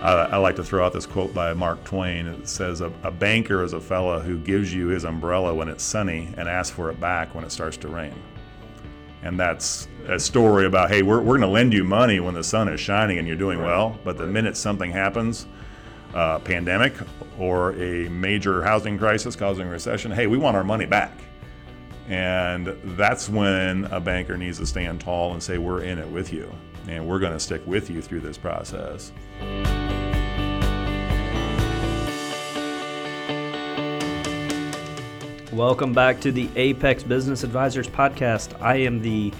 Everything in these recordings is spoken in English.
Uh, I like to throw out this quote by Mark Twain. It says, a, a banker is a fella who gives you his umbrella when it's sunny and asks for it back when it starts to rain. And that's a story about, hey, we're, we're going to lend you money when the sun is shining and you're doing well, but the minute something happens, uh, pandemic or a major housing crisis causing a recession, hey, we want our money back. And that's when a banker needs to stand tall and say, we're in it with you and we're going to stick with you through this process. Welcome back to the Apex Business Advisors podcast. I am the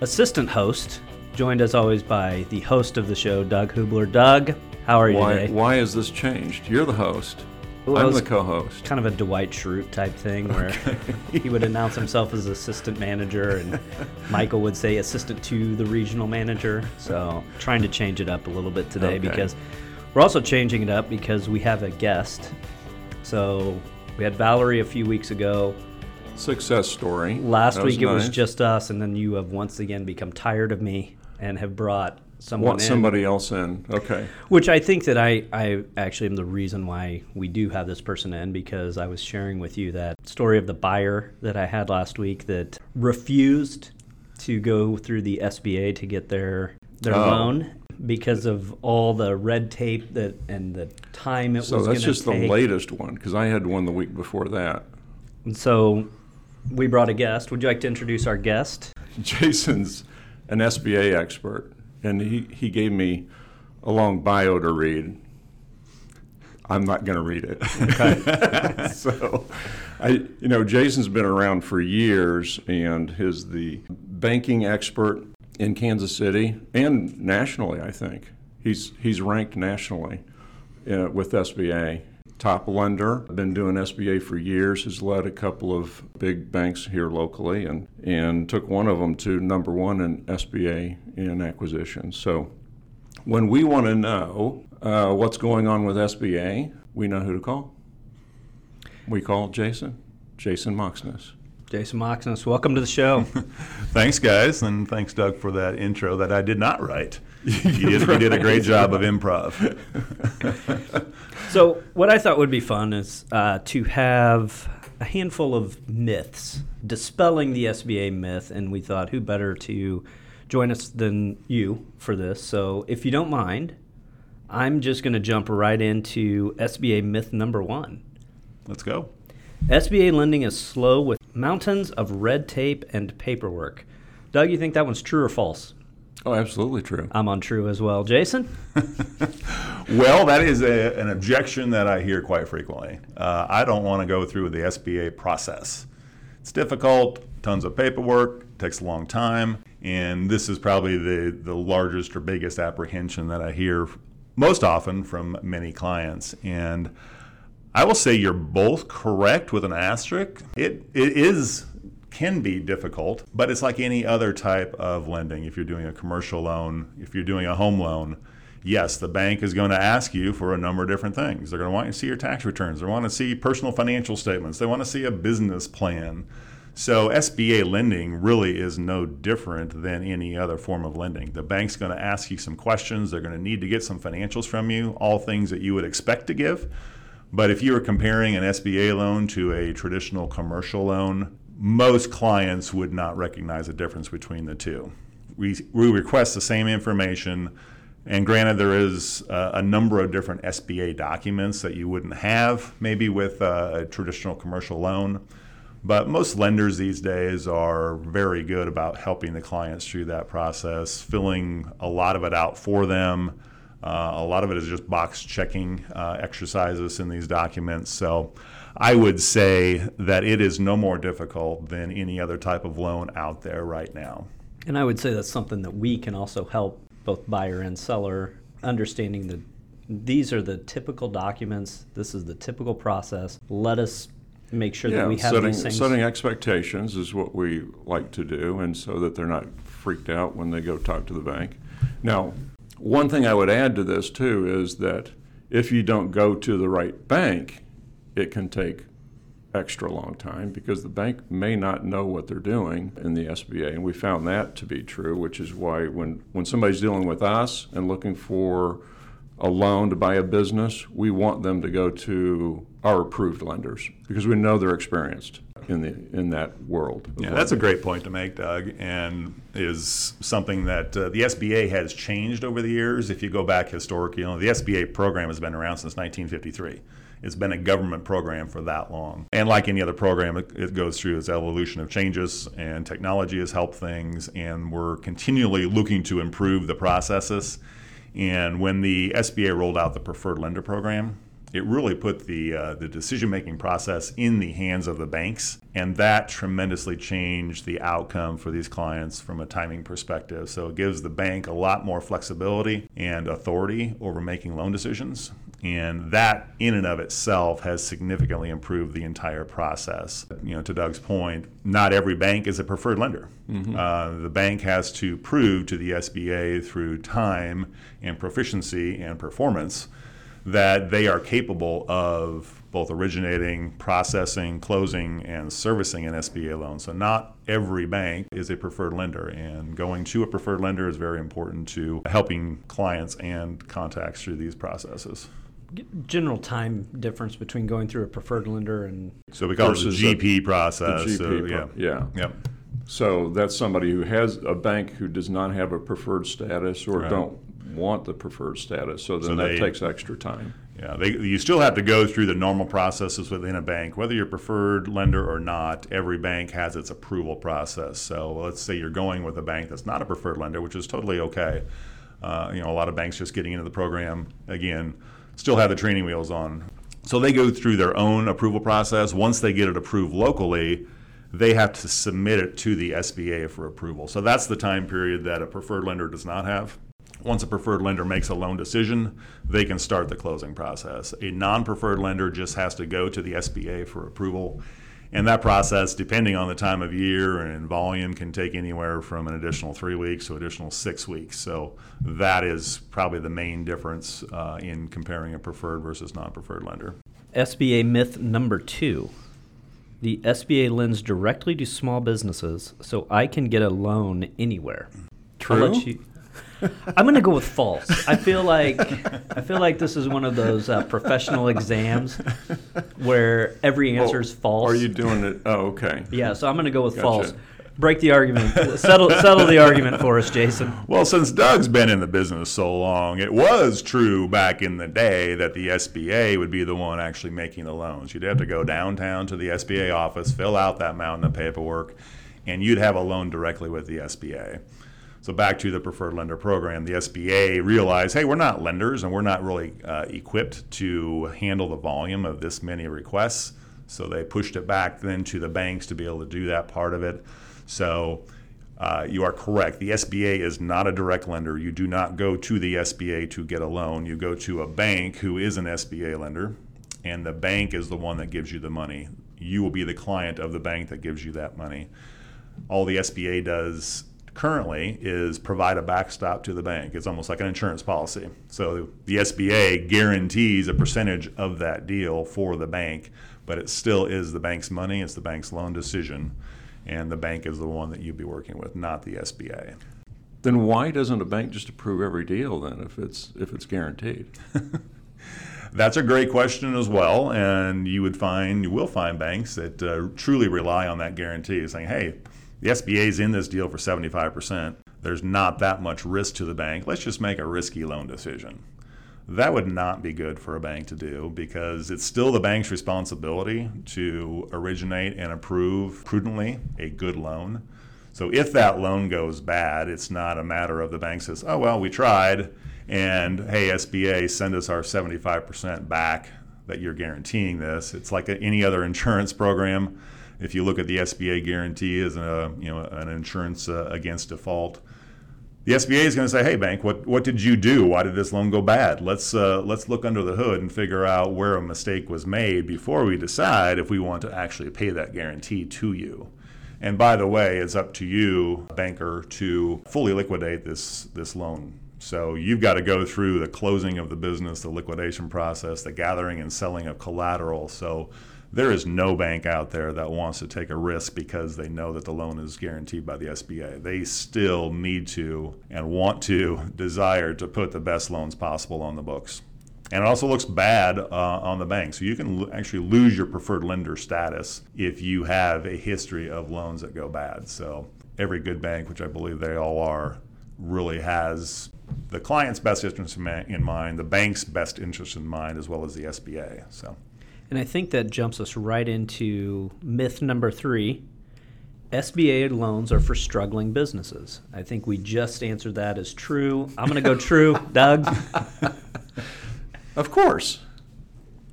assistant host, joined as always by the host of the show, Doug Hubler. Doug, how are you why, today? Why has this changed? You're the host. Well, I'm the co-host. Kind of a Dwight Schrute type thing where okay. he would announce himself as assistant manager and Michael would say assistant to the regional manager. So trying to change it up a little bit today okay. because we're also changing it up because we have a guest. So we had Valerie a few weeks ago. Success story. Last week it nice. was just us, and then you have once again become tired of me and have brought someone Want in, somebody else in. Okay. Which I think that I, I actually am the reason why we do have this person in because I was sharing with you that story of the buyer that I had last week that refused to go through the SBA to get their their oh. loan because of all the red tape that and the time it so was. So that's just take. the latest one because I had one the week before that. And so we brought a guest. Would you like to introduce our guest? Jason's an SBA expert, and he, he gave me a long bio to read. I'm not going to read it. Okay. so, I you know Jason's been around for years and is the banking expert in Kansas City and nationally. I think he's he's ranked nationally uh, with SBA. Top lender, been doing SBA for years. Has led a couple of big banks here locally, and and took one of them to number one in SBA in acquisitions. So, when we want to know uh, what's going on with SBA, we know who to call. We call Jason, Jason Moxness. Jason Moxness, welcome to the show. thanks, guys, and thanks, Doug, for that intro that I did not write. You did, did a great job of improv. so, what I thought would be fun is uh, to have a handful of myths, dispelling the SBA myth, and we thought who better to join us than you for this. So, if you don't mind, I'm just going to jump right into SBA myth number one. Let's go. SBA lending is slow with mountains of red tape and paperwork. Doug, you think that one's true or false? Oh, absolutely true. I'm on true as well. Jason? well, that is a, an objection that I hear quite frequently. Uh, I don't want to go through the SBA process. It's difficult, tons of paperwork, takes a long time, and this is probably the, the largest or biggest apprehension that I hear most often from many clients. And I will say you're both correct with an asterisk. It, it is can be difficult, but it's like any other type of lending. If you're doing a commercial loan, if you're doing a home loan, yes, the bank is going to ask you for a number of different things. They're going to want you to see your tax returns. They want to see personal financial statements. They want to see a business plan. So SBA lending really is no different than any other form of lending. The bank's going to ask you some questions. They're going to need to get some financials from you, all things that you would expect to give. But if you were comparing an SBA loan to a traditional commercial loan, most clients would not recognize a difference between the two. We, we request the same information, and granted, there is a, number of different SBA documents that you wouldn't have maybe with a traditional commercial loan. But most lenders these days are very good about helping the clients through that process, filling a lot of it out for them. Uh, a lot of it is just box checking uh, exercises in these documents. So I would say that it is no more difficult than any other type of loan out there right now. And I would say that's something that we can also help both buyer and seller understanding that these are the typical documents. This is the typical process. Let us make sure yeah, that we have setting, these things. Setting expectations is what we like to do, and so that they're not freaked out when they go talk to the bank. Now, one thing I would add to this too is that if you don't go to the right bank, it can take extra long time because the bank may not know what they're doing in the SBA. And we found that to be true, which is why when, when somebody's dealing with us and looking for a loan to buy a business, we want them to go to our approved lenders because we know they're experienced in the in that world. Yeah, that's a great point to make, Doug, and is something that uh, the SBA has changed over the years. If you go back historically, you know, the SBA program has been around since 1953. It's been a government program for that long. And like any other program, it, it goes through its evolution of changes, and technology has helped things, and we're continually looking to improve the processes. And when the SBA rolled out the preferred lender program, it really put the uh, the decision making process in the hands of the banks, and that tremendously changed the outcome for these clients from a timing perspective. So it gives the bank a lot more flexibility and authority over making loan decisions, and that in and of itself has significantly improved the entire process. You know, to Doug's point, not every bank is a preferred lender. Uh, the bank has to prove to the SBA through time and proficiency and performance that they are capable of both originating, processing, closing, and servicing an SBA loan. So, not every bank is a preferred lender, and going to a preferred lender is very important to helping clients and contacts through these processes. General time difference between going through a preferred lender and So, we call Versus it the- the GP process. The so, GP yeah. pro- yeah. Yep. So that's somebody who has a bank who does not have a preferred status or Right. don't want the preferred status. So then So that they- takes extra time. Yeah, they, you still have to go through the normal processes within a bank, whether you're a preferred lender or not. Every bank has its approval process. So let's say you're going with a bank that's not a preferred lender, which is totally okay. Uh, you know, a lot of banks just getting into the program again still have the training wheels on. So they go through their own approval process. Once they get it approved locally, they have to submit it to the SBA for approval. So that's the time period that a preferred lender does not have. Once a preferred lender makes a loan decision, they can start the closing process. A non preferred lender just has to go to the SBA for approval. And that process, depending on the time of year and volume, can take anywhere from an additional three weeks to additional six weeks. So that is probably the main difference uh, in comparing a preferred versus non preferred lender. SBA myth number two. The SBA lends directly to small businesses, so I can get a loan anywhere. I'll let True? you- I'm going to go with false. I feel like I feel like this is one of those uh, professional exams where every answer is Oh, false. Are you doing it? Oh, okay. Yeah, so I'm going to go with Gotcha. false. Break the argument. settle settle the argument for us, Jason. Well, since Doug's been in the business so long, it was true back in the day that the SBA would be the one actually making the loans. You'd have to go downtown to the SBA office, fill out that mountain of paperwork, and you'd have a loan directly with the SBA. So back to the preferred lender program, the SBA realized, hey, we're not lenders and we're not really uh, equipped to handle the volume of this many requests. So they pushed it back then to the banks to be able to do that part of it. So uh, you are correct. The SBA is not a direct lender. You do not go to the SBA to get a loan. You go to a bank who is an SBA lender, and the bank is the one that gives you the money. You will be the client of the bank that gives you that money. All the SBA does currently is provide a backstop to the bank. It's almost like an insurance policy. So the SBA guarantees a percentage of that deal for the bank, but it still is the bank's money, it's the bank's loan decision, and the bank is the one that you'd be working with, not the SBA. Then why doesn't a bank just approve every deal then if it's if it's guaranteed? That's a great question as well, and you would find you will find banks that uh, truly rely on that guarantee, saying, "Hey, the SBA is in this deal for 75%. There's not that much risk to the bank. Let's just make a risky loan decision." That would not be good for a bank to do because it's still the bank's responsibility to originate and approve prudently a good loan. So if that loan goes bad, it's not a matter of the bank says, "Oh well, we tried." and hey SBA send us our 75% back that you're guaranteeing this it's like any other insurance program if you look at the SBA guarantee as a you know an insurance uh, against default the SBA is going to say hey bank what what did you do? Why did this loan go bad? Let's uh, let's look under the hood and figure out where a mistake was made before we decide if we want to actually pay that guarantee to you. And by the way it's up to you banker to fully liquidate this this loan. So you've got to go through the closing of the business, the liquidation process, the gathering and selling of collateral. So There is no bank out there that wants to take a risk because they know that the loan is guaranteed by the SBA. They still need to and want to desire to put the best loans possible on the books. And it also looks bad uh, on the bank. So you can l- actually lose your preferred lender status if you have a history of loans that go bad. So every good bank, which I believe they all are, really has the client's best interest in in mind, the bank's best interest in mind, as well as the SBA. So And I think that jumps us right into myth number three. SBA loans are for struggling businesses. I think we just answered that as true. I'm going to go true. Doug? Of course.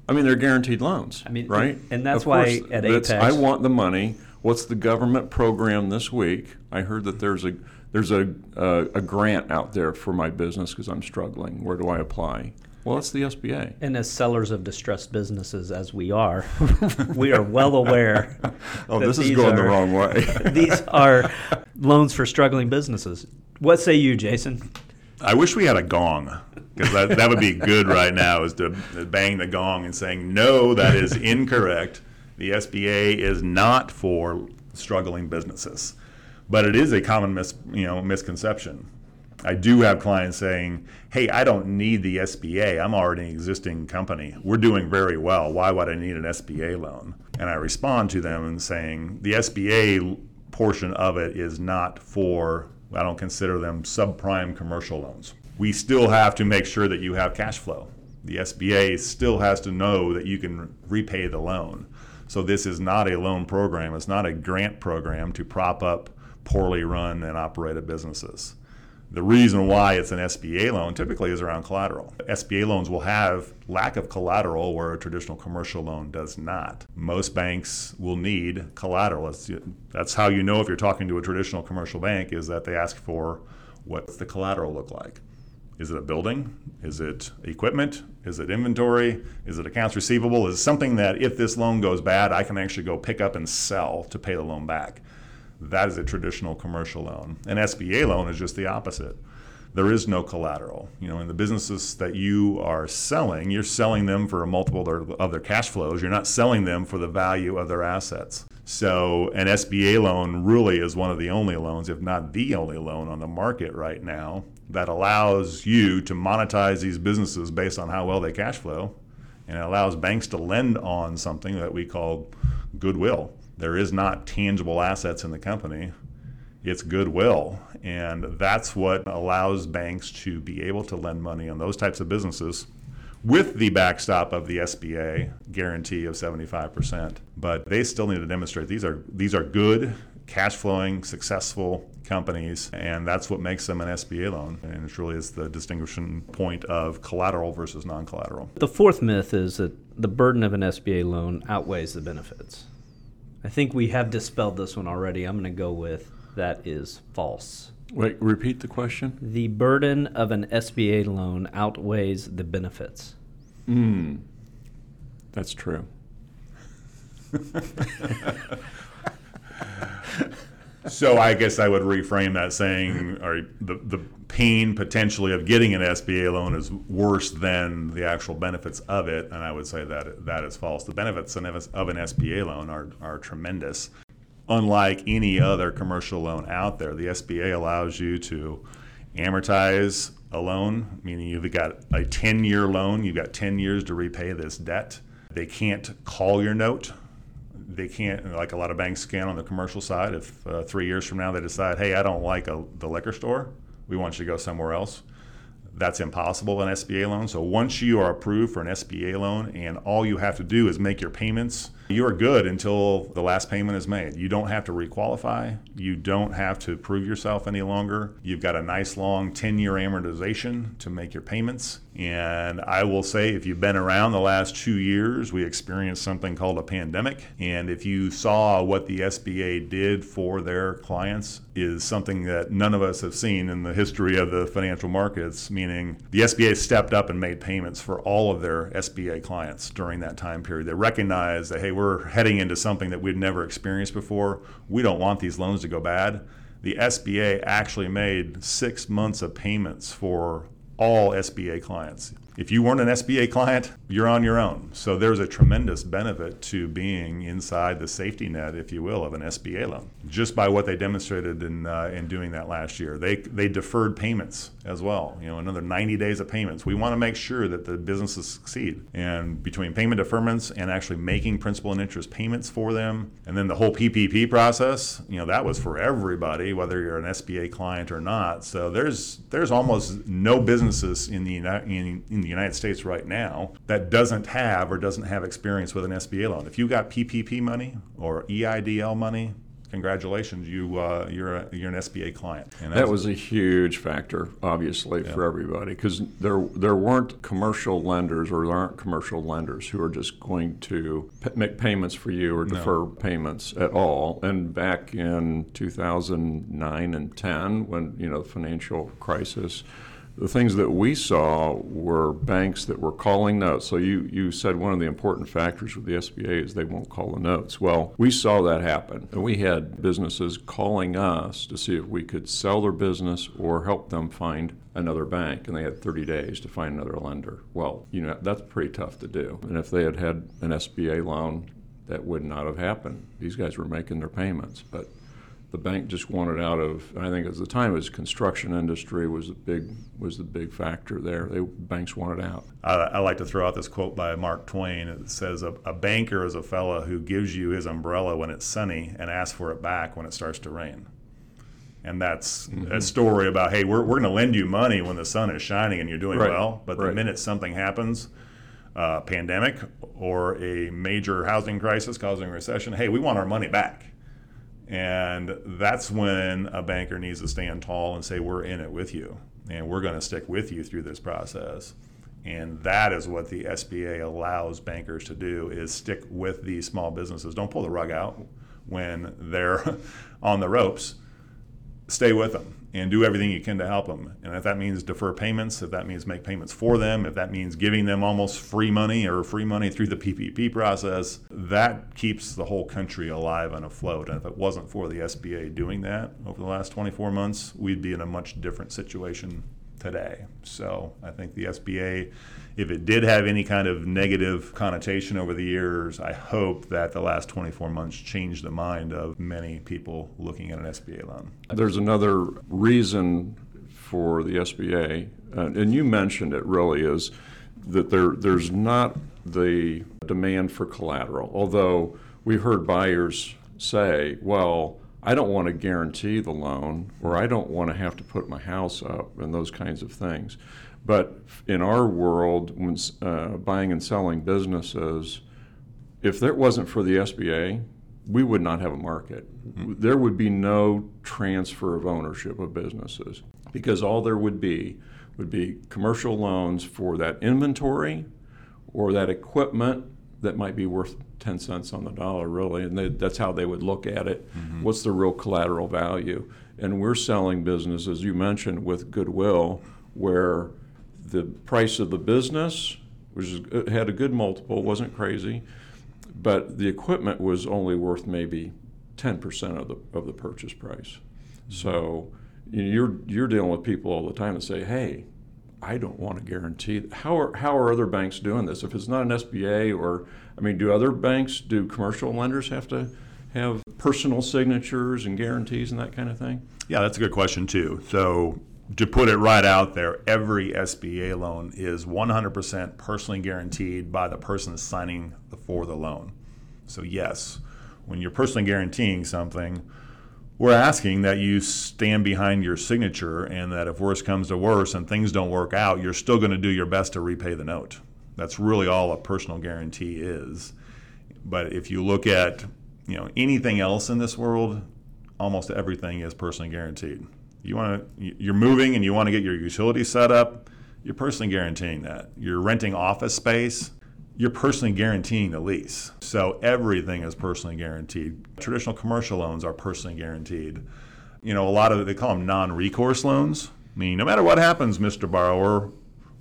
I mean, they're guaranteed loans, I mean, right? and that's Of why course. at Apex- I want the money. What's the government program this week? I heard that there's a there's a a, a grant out there for my business because I'm struggling. Where do I apply? Well, it's the SBA. And as sellers of distressed businesses, as we are, we are well aware. Oh, this is going the wrong way. these are loans for struggling businesses. What say you, Jason? I wish we had a gong because that, that would be good right now is to bang the gong and saying, no, that is incorrect. The SBA is not for struggling businesses. But it is a common mis, you know, misconception. I do have clients saying, hey, I don't need the SBA. I'm already an existing company. We're doing very well. Why would I need an SBA loan? And I respond to them and saying, the SBA portion of it is not for, I don't consider them subprime commercial loans. We still have to make sure that you have cash flow. The SBA still has to know that you can repay the loan. So this is not a loan program, it's not a grant program to prop up poorly run and operated businesses. The reason why it's an SBA loan typically is around collateral. SBA loans will have lack of collateral where a traditional commercial loan does not. Most banks will need collateral. That's, how you know if you're talking to a traditional commercial bank is that they ask for what's the collateral look like. Is it a building? Is it equipment? Is it inventory? Is it accounts receivable? Is it something that if this loan goes bad, I can actually go pick up and sell to pay the loan back? That is a traditional commercial loan. An SBA loan is just the opposite. There is no collateral. You know, in the businesses that you are selling, you're selling them for a multiple of their, cash flows. You're not selling them for the value of their assets. So, an SBA loan really is one of the only loans, if not the only loan on the market right now, that allows you to monetize these businesses based on how well they cash flow. And it allows banks to lend on something that we call goodwill. There is not tangible assets in the company, it's goodwill. And that's what allows banks to be able to lend money on those types of businesses with the backstop of the SBA guarantee of 75%. But they still need to demonstrate these are these are good, cash flowing, successful companies, and that's what makes them an SBA loan. And it really is the distinguishing point of collateral versus non collateral. The fourth myth is that the burden of an SBA loan outweighs the benefits. I think we have dispelled this one already. I'm going to go with that is false. Wait, repeat the question. The burden of an SBA loan outweighs the benefits. Hmm. That's true. So I guess I would reframe that saying, or the, the pain potentially of getting an SBA loan is worse than the actual benefits of it, and I would say that that is false. The benefits of an SBA loan are, are tremendous. Unlike any other commercial loan out there, the SBA allows you to amortize a loan, meaning you've got a 10 year loan, you've got 10 years to repay this debt. They can't call your note they can't like a lot of banks can on the commercial side. If uh, three years from now they decide hey i don't like a, the liquor store. We want you to go somewhere else. That's impossible an sba loan so once you are approved for an sba loan and all you have to do is make your payments you are good until the last payment is made. You don't have to requalify. You don't have to prove yourself any longer. You've got a nice long 10 year amortization to make your payments and I will say, if you've been around the last two years, we experienced something called a pandemic. And if you saw what the SBA did for their clients, is something that none of us have seen in the history of the financial markets, meaning the SBA stepped up and made payments for all of their SBA clients during that time period. They recognized that, hey, we're heading into something that we'd never experienced before. We don't want these loans to go bad. The SBA actually made six months of payments for all SBA clients. If you weren't an SBA client, you're on your own. So there's a tremendous benefit to being inside the safety net, if you will, of an SBA loan, just by what they demonstrated in uh, in doing that last year. They they deferred payments as well. You know, another 90 days of payments. We want to make sure that the businesses succeed, and between payment deferments and actually making principal and interest payments for them, and then the whole PPP process, you know, that was for everybody, whether you're an SBA client or not. So there's there's almost no businesses in the in, in the United States right now that doesn't have or doesn't have experience with an SBA loan. If you got PPP money or EIDL money, congratulations, you uh, you're a, you're an SBA client. And that was a huge factor, obviously, yeah. for everybody because there there weren't commercial lenders or there aren't commercial lenders who are just going to p- make payments for you or defer no. payments at all. And back in 2009 and 10, when you know the financial crisis the things that we saw were banks that were calling notes. So you, you said one of the important factors with the SBA is they won't call the notes. Well, we saw that happen. And we had businesses calling us to see if we could sell their business or help them find another bank. And they had 30 days to find another lender. Well, you know, that's pretty tough to do. And if they had had an SBA loan, that would not have happened. These guys were making their payments. But the bank just wanted out of. I think at the time, it was construction industry was the big was the big factor there. They banks wanted out. I, I like to throw out this quote by Mark Twain. It says, a, "A banker is a fellow who gives you his umbrella when it's sunny and asks for it back when it starts to rain." And that's mm-hmm. a story about, hey, we're, we're going to lend you money when the sun is shining and you're doing right. well. But the minute something happens, uh, pandemic or a major housing crisis causing recession, hey, we want our money back. And that's when a banker needs to stand tall and say, We're in it with you, and we're going to stick with you through this process. And that is what the SBA allows bankers to do is stick with these small businesses. Don't pull the rug out when they're on the ropes. Stay with them and do everything you can to help them. And if that means defer payments, if that means make payments for them, if that means giving them almost free money or free money through the PPP process, that keeps the whole country alive and afloat. And if it wasn't for the SBA doing that over the last 24 months, we'd be in a much different situation today. So I think the SBA, if it did have any kind of negative connotation over the years, I hope that the last 24 months changed the mind of many people looking at an SBA loan. There's another reason for the SBA, uh, and you mentioned it really, is that there there's not the demand for collateral. Although we heard buyers say, well, I don't want to guarantee the loan, or I don't want to have to put my house up, and those kinds of things. But in our world, when uh, buying and selling businesses, if it wasn't for the SBA, we would not have a market. Mm-hmm. There would be no transfer of ownership of businesses because all there would be would be commercial loans for that inventory or that equipment that might be worth 10 cents on the dollar, really. And they, that's how they would look at it. Mm-hmm. What's the real collateral value? And we're selling business, as you mentioned, with Goodwill, where the price of the business which had a good multiple, wasn't crazy, but the equipment was only worth maybe 10% of the, of the purchase price. Mm-hmm. So you know, you're, you're dealing with people all the time that say, hey, I don't want to guarantee. How are how are other banks doing this? If it's not an SBA or I mean, do other banks, do commercial lenders have to have personal signatures and guarantees and that kind of thing? Yeah, that's a good question too. So to put it right out there, every SBA loan is 100% personally guaranteed by the person signing for the loan. So yes, when you're personally guaranteeing something we're asking that you stand behind your signature and that if worse comes to worse and things don't work out, you're still going to do your best to repay the note. That's really all a personal guarantee is. But if you look at, you know, anything else in this world, almost everything is personally guaranteed. You want to you're moving and you want to get your utility set up, you're personally guaranteeing that. You're renting office space, you're personally guaranteeing the lease. So everything is personally guaranteed. Traditional commercial loans are personally guaranteed. You know, a lot of they call them non-recourse loans. I mean, no matter what happens, Mr. Borrower,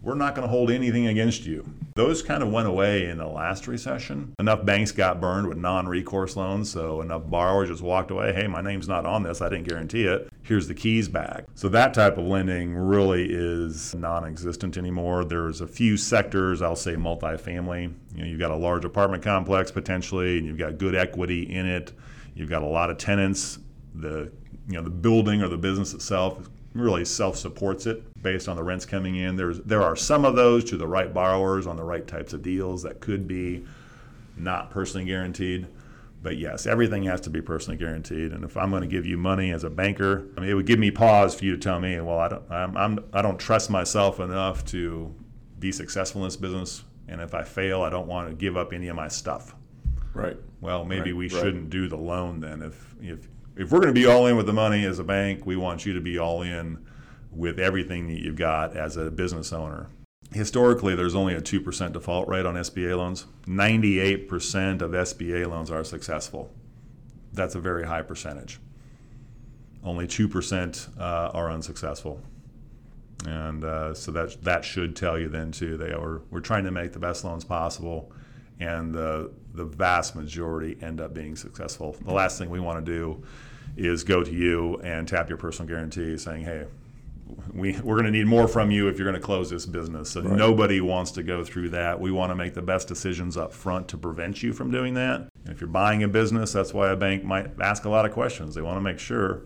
we're not going to hold anything against you. Those kind of went away in the last recession. Enough banks got burned with non recourse loans, so enough borrowers just walked away. Hey, my name's not on this. I didn't guarantee it. Here's the keys back. So that type of lending really is non existent anymore. There's a few sectors, I'll say multifamily. You know, you've got a large apartment complex potentially, and you've got good equity in it. You've got a lot of tenants. The you know the building or the business itself really self-supports it based on the rents coming in. There's there are some of those to the right borrowers on the right types of deals that could be not personally guaranteed. But yes, everything has to be personally guaranteed. And if I'm going to give you money as a banker, I mean, it would give me pause for you to tell me, well, I don't, I'm, I'm, I don't trust myself enough to be successful in this business. And if I fail, I don't want to give up any of my stuff. Right. Well, maybe Right, we right. shouldn't do the loan then. If if if we're going to be all in with the money as a bank, we want you to be all in with everything that you've got as a business owner. Historically, there's only a 2% default rate on SBA loans. 98% of SBA loans are successful. That's a very high percentage. Only 2% uh, are unsuccessful. And uh, so that, that should tell you then, too, they are, we're trying to make the best loans possible and the, the vast majority end up being successful. The last thing we want to do is go to you and tap your personal guarantee saying, hey, we, we're going to need more from you if you're going to close this business. So nobody wants to go through that. We want to make the best decisions up front to prevent you from doing that. And if you're buying a business, that's why a bank might ask a lot of questions. They want to make sure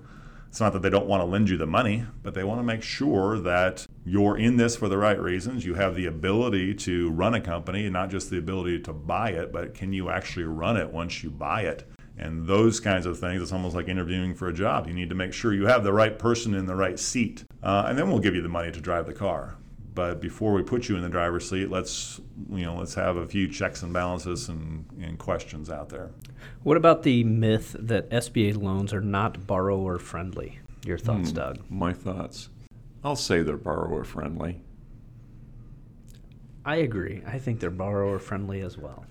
it's not that they don't want to lend you the money, but they want to make sure that you're in this for the right reasons. You have the ability to run a company, not just the ability to buy it, but can you actually run it once you buy it? And those kinds of things, it's almost like interviewing for a job. You need to make sure you have the right person in the right seat. Uh, and then we'll give you the money to drive the car. But before we put you in the driver's seat, let's you know let's have a few checks and balances and, and questions out there. What about the myth that SBA loans are not borrower friendly? Your thoughts, Doug? My thoughts. I'll say they're borrower friendly. I agree. I think they're borrower friendly as well.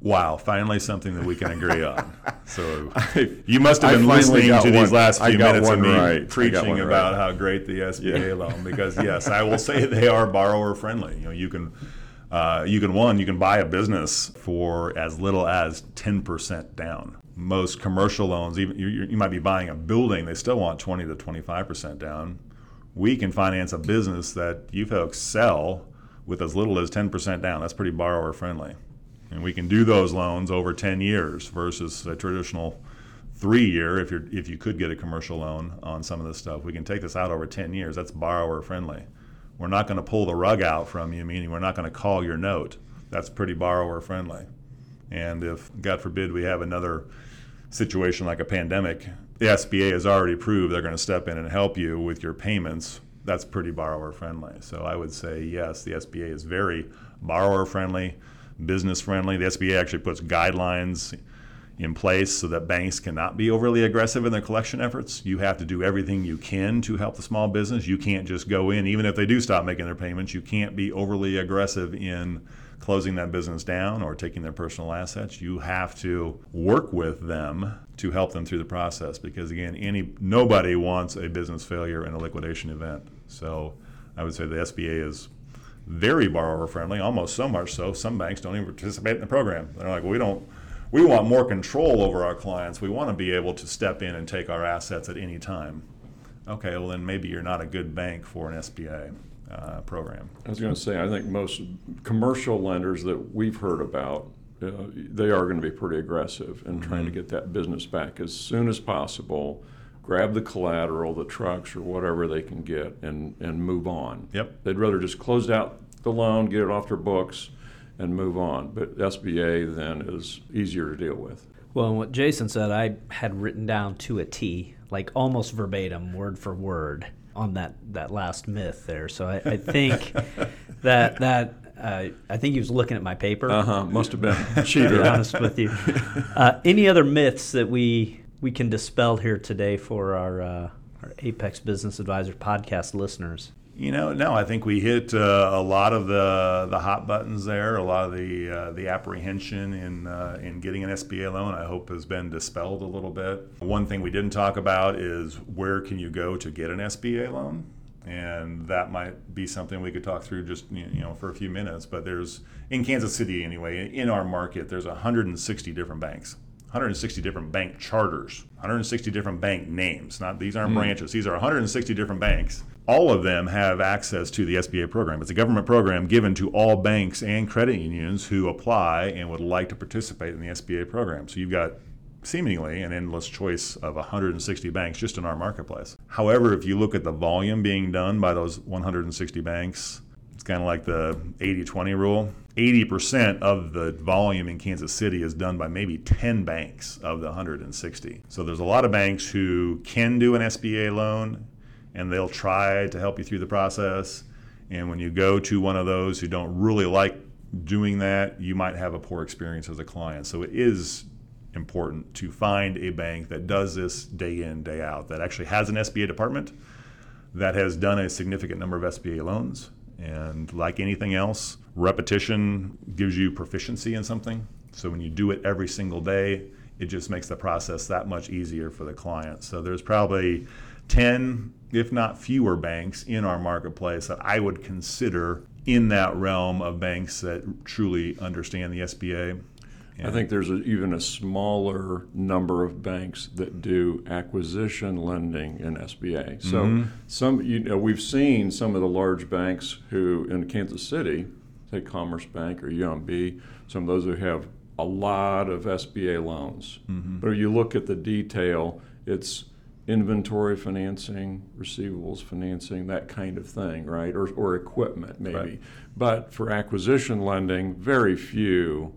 Wow, finally something that we can agree on. So I- you must have been listening to these one- last few minutes of me right. Preaching about right. how great the SBA Yeah. loan because yes, I will say they are borrower friendly. You know, you can uh, you can one you can buy a business for as little as ten percent down. Most commercial loans, even you, you you might be buying a building, they still want twenty to twenty five percent down. We can finance a business that you folks sell with as little as ten percent down. That's pretty borrower friendly. And we can do those loans over 10 years versus a traditional three year if you're if you could get a commercial loan on some of this stuff. We can take this out over 10 years. That's borrower friendly. We're not going to pull the rug out from you, meaning we're not going to call your note. That's pretty borrower friendly. And if, God forbid, we have another situation like a pandemic, the SBA has already proved they're going to step in and help you with your payments. That's pretty borrower friendly. So I would say yes, the SBA is very borrower friendly, business friendly. The SBA actually puts guidelines in place so that banks cannot be overly aggressive in their collection efforts. You have to do everything you can to help the small business. You can't just go in, even if they do stop making their payments, you can't be overly aggressive in closing that business down or taking their personal assets. You have to work with them to help them through the process because again, any nobody wants a business failure and a liquidation event. So I would say the SBA is very borrower friendly, almost so much so some banks don't even participate in the program. They're like, we don't we want more control over our clients. We want to be able to step in and take our assets at any time. Okay, well then maybe you're not a good bank for an SBA uh, program. I was going to say, I think most commercial lenders that we've heard about, uh, they are going to be pretty aggressive in trying Mm-hmm. to get that business back as soon as possible. Grab the collateral, the trucks, or whatever they can get, and and move on. Yep. They'd rather just close out the loan, get it off their books, and move on. But SBA then is easier to deal with. Well, what Jason said, I had written down to a T, like almost verbatim, word for word, on that, that last myth there. So I, I think that that uh, I think he was looking at my paper. Uh huh. Must have been to cheater. be honest with you. Uh, any other myths that we we can dispel here today for our uh, our Apex Business Advisor podcast listeners? You know, no, I think we hit uh, a lot of the the hot buttons there. A lot of the uh, the apprehension in uh, in getting an SBA loan, I hope, has been dispelled a little bit. One thing we didn't talk about is where can you go to get an SBA loan. and that might be something we could talk through just you know for a few minutes. But there's in Kansas City anyway, in our market, there's 160 different banks. 160 different bank charters, 160 different bank names. Not these aren't mm. branches. These are 160 different banks. All of them have access to the SBA program. It's a government program given to all banks and credit unions who apply and would like to participate in the SBA program. So you've got seemingly an endless choice of 160 banks just in our marketplace. However, if you look at the volume being done by those 160 banks, kind of like the 80 20 rule. 80% of the volume in Kansas City is done by maybe 10 banks of the 160. So there's a lot of banks who can do an SBA loan and they'll try to help you through the process. And when you go to one of those who don't really like doing that, you might have a poor experience as a client. So it is important to find a bank that does this day in, day out, that actually has an SBA department, that has done a significant number of SBA loans. And like anything else, repetition gives you proficiency in something. So when you do it every single day, it just makes the process that much easier for the client. So there's probably 10, if not fewer, banks in our marketplace that I would consider in that realm of banks that truly understand the SBA I think there's a, even a smaller number of banks that do acquisition lending in SBA. So mm-hmm. some you know we've seen some of the large banks who in Kansas City, say Commerce Bank or UMB, some of those who have a lot of SBA loans. Mm-hmm. But if you look at the detail, it's inventory financing, receivables financing, that kind of thing, right? Or, or equipment maybe. Right. But for acquisition lending, very few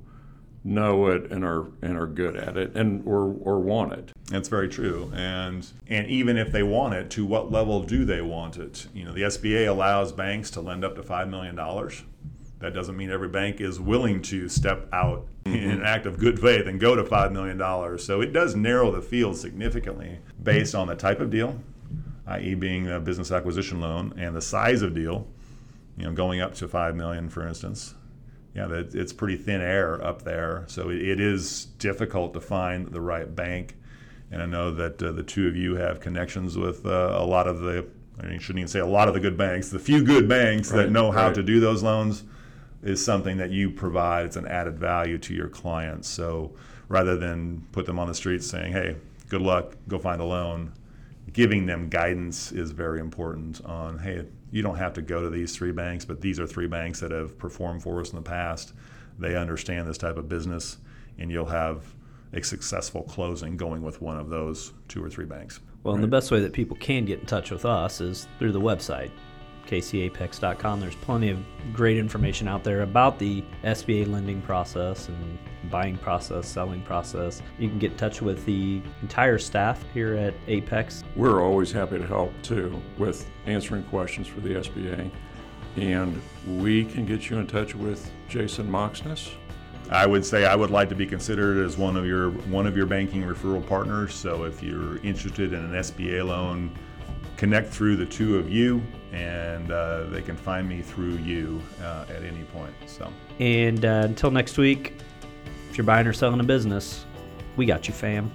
know it and are and are good at it and or or want it. That's very true. And and even if they want it, to what level do they want it? You know, the SBA allows banks to lend up to five million dollars. That doesn't mean every bank is willing to step out mm-hmm. in an act of good faith and go to five million dollars. So it does narrow the field significantly based on the type of deal, i.e., being a business acquisition loan, and the size of deal. You know, going up to five million, for instance yeah, it's pretty thin air up there. So it is difficult to find the right bank. And I know that uh, the two of you have connections with uh, a lot of the, I mean, shouldn't even say a lot of the good banks, the few good banks right, that know how right. to do those loans is something that you provide. It's an added value to your clients. So rather than put them on the street saying, hey, good luck, go find a loan, giving them guidance is very important on, hey, you don't have to go to these three banks, but these are three banks that have performed for us in the past. They understand this type of business, and you'll have a successful closing going with one of those two or three banks. Well, right? and the best way that people can get in touch with us is through the website, kcapex.com. There's plenty of great information out there about the SBA lending process and buying process, selling process. You can get in touch with the entire staff here at Apex. We're always happy to help too with answering questions for the SBA. And we can get you in touch with Jason Moxness. I would say I would like to be considered as one of your one of your banking referral partners. So if you're interested in an SBA loan, connect through the two of you, and uh, they can find me through you uh, at any point. So. And uh, until next week, if you're buying or selling a business, we got you, fam.